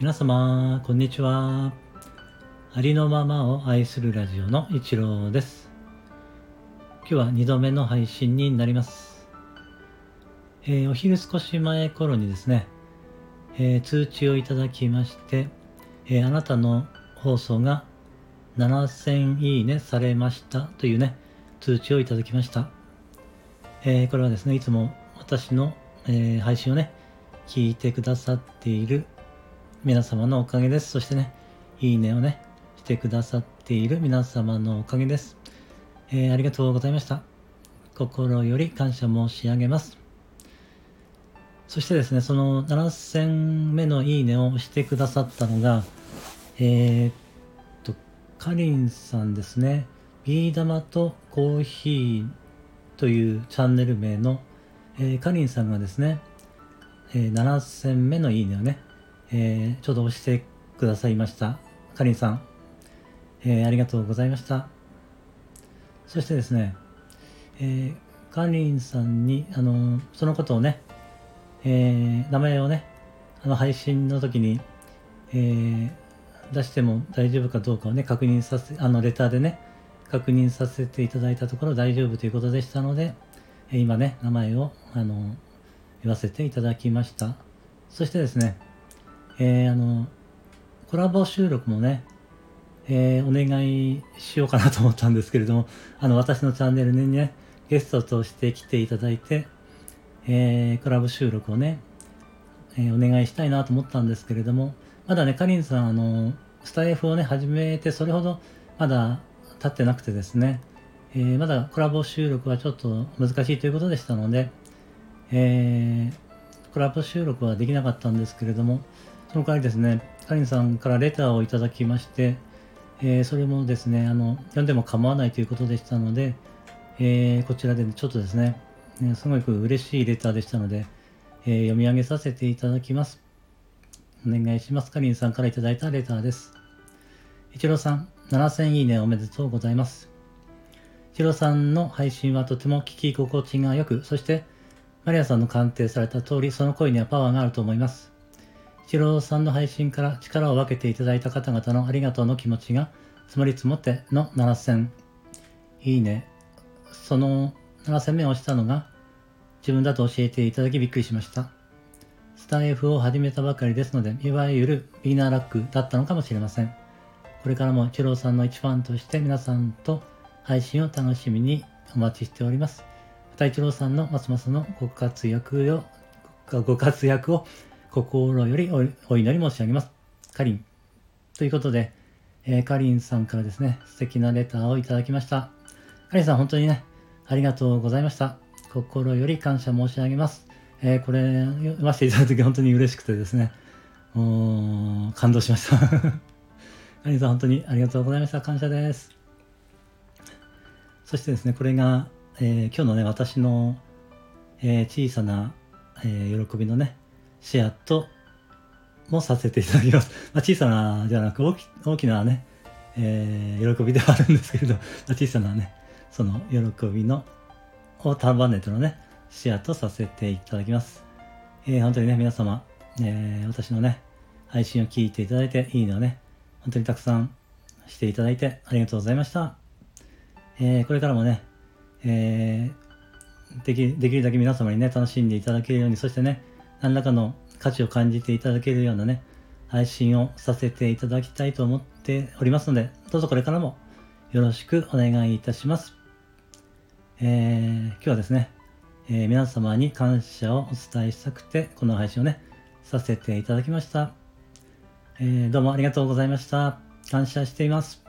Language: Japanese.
皆様、こんにちは。ありのままを愛するラジオの一郎です。今日は2度目の配信になります。えー、お昼少し前頃にですね、えー、通知をいただきまして、えー、あなたの放送が7000いいねされましたというね、通知をいただきました。えこれはですね、いつも私の、え配信をね、聞いてくださっている皆様のおかげです。そしてね、いいねをね、してくださっている皆様のおかげです。えー、ありがとうございました。心より感謝申し上げます。そしてですね、その7000目のいいねを押してくださったのが、えー、っと、かりんさんですね。ビー玉とコーヒーというチャンネル名の、えー、かりんさんがですね、えー、7000目のいいねをね、えー、ちょうど押してくださいました。かりんさん、えー、ありがとうございました。そしてですね、えー、かりんさんに、あのそのことをね、え、名前をね、あの配信の時に、え、出しても大丈夫かどうかをね、確認させ、あのレターでね、確認させていただいたところ大丈夫ということでしたので、今ね、名前を、あの言わせていただきました。そしてですね、えー、あの、コラボ収録もね、えー、お願いしようかなと思ったんですけれども、あの、私のチャンネルにね、ゲストとして来ていただいて、えー、コラボ収録をね、え、お願いしたいなと思ったんですけれども、まだね、かりんさん、あの、スタイフをね、始めて、それほどまだ経ってなくてですね、え、まだコラボ収録はちょっと難しいということでしたので、えー、コラボ収録はできなかったんですけれども、その代わりですね、かりんさんからレターをいただきまして、えー、それもですね、あの、読んでも構わないということでしたので、えー、こちらでちょっとですね、ねすごく嬉しいレターでしたので、えー、読み上げさせていただきます。お願いします。かりんさんからいただいたレターです。一郎さん、7000いいねおめでとうございます。一郎さんの配信はとても聞き心地が良く、そしてマリアさんの鑑定された通り、その声にはパワーがあると思います。一郎さんの配信から力を分けていただいた方々のありがとうの気持ちが積もり積もっての7000。いいね。その7000目をしたのが自分だと教えていただきびっくりしました。スタイフを始めたばかりですので、いわゆるビーナーラックだったのかもしれません。これからも一郎さんの一ファンとして皆さんと配信を楽しみにお待ちしております。また一郎さんのますますのご活躍を、ご活躍を心よりお祈り申し上げます。かりん。ということで、えー、かりんさんからですね、素敵なレターをいただきました。かりんさん、本当にね、ありがとうございました。心より感謝申し上げます。えー、これ、読ませていただいた時本当に嬉しくてですね、もう、感動しました。かりんさん、本当にありがとうございました。感謝です。そしてですね、これが、えー、今日のね、私の、えー、小さな、えー、喜びのね、シェアともさせていただきます。まあ、小さなじゃなく大き大きなね、えー、喜びではあるんですけれど、まあ、小さなね、その喜びのを束ねてのね、シェアとさせていただきます。えー、本当にね、皆様、えー、私のね、配信を聞いていただいて、いいねをね、本当にたくさんしていただいてありがとうございました。えー、これからもね、えー、できできるだけ皆様にね、楽しんでいただけるように、そしてね、何らかの価値を感じていただけるようなね、配信をさせていただきたいと思っておりますので、どうぞこれからもよろしくお願いいたします。えー、今日はですね、えー、皆様に感謝をお伝えしたくて、この配信をね、させていただきました。えー、どうもありがとうございました。感謝しています。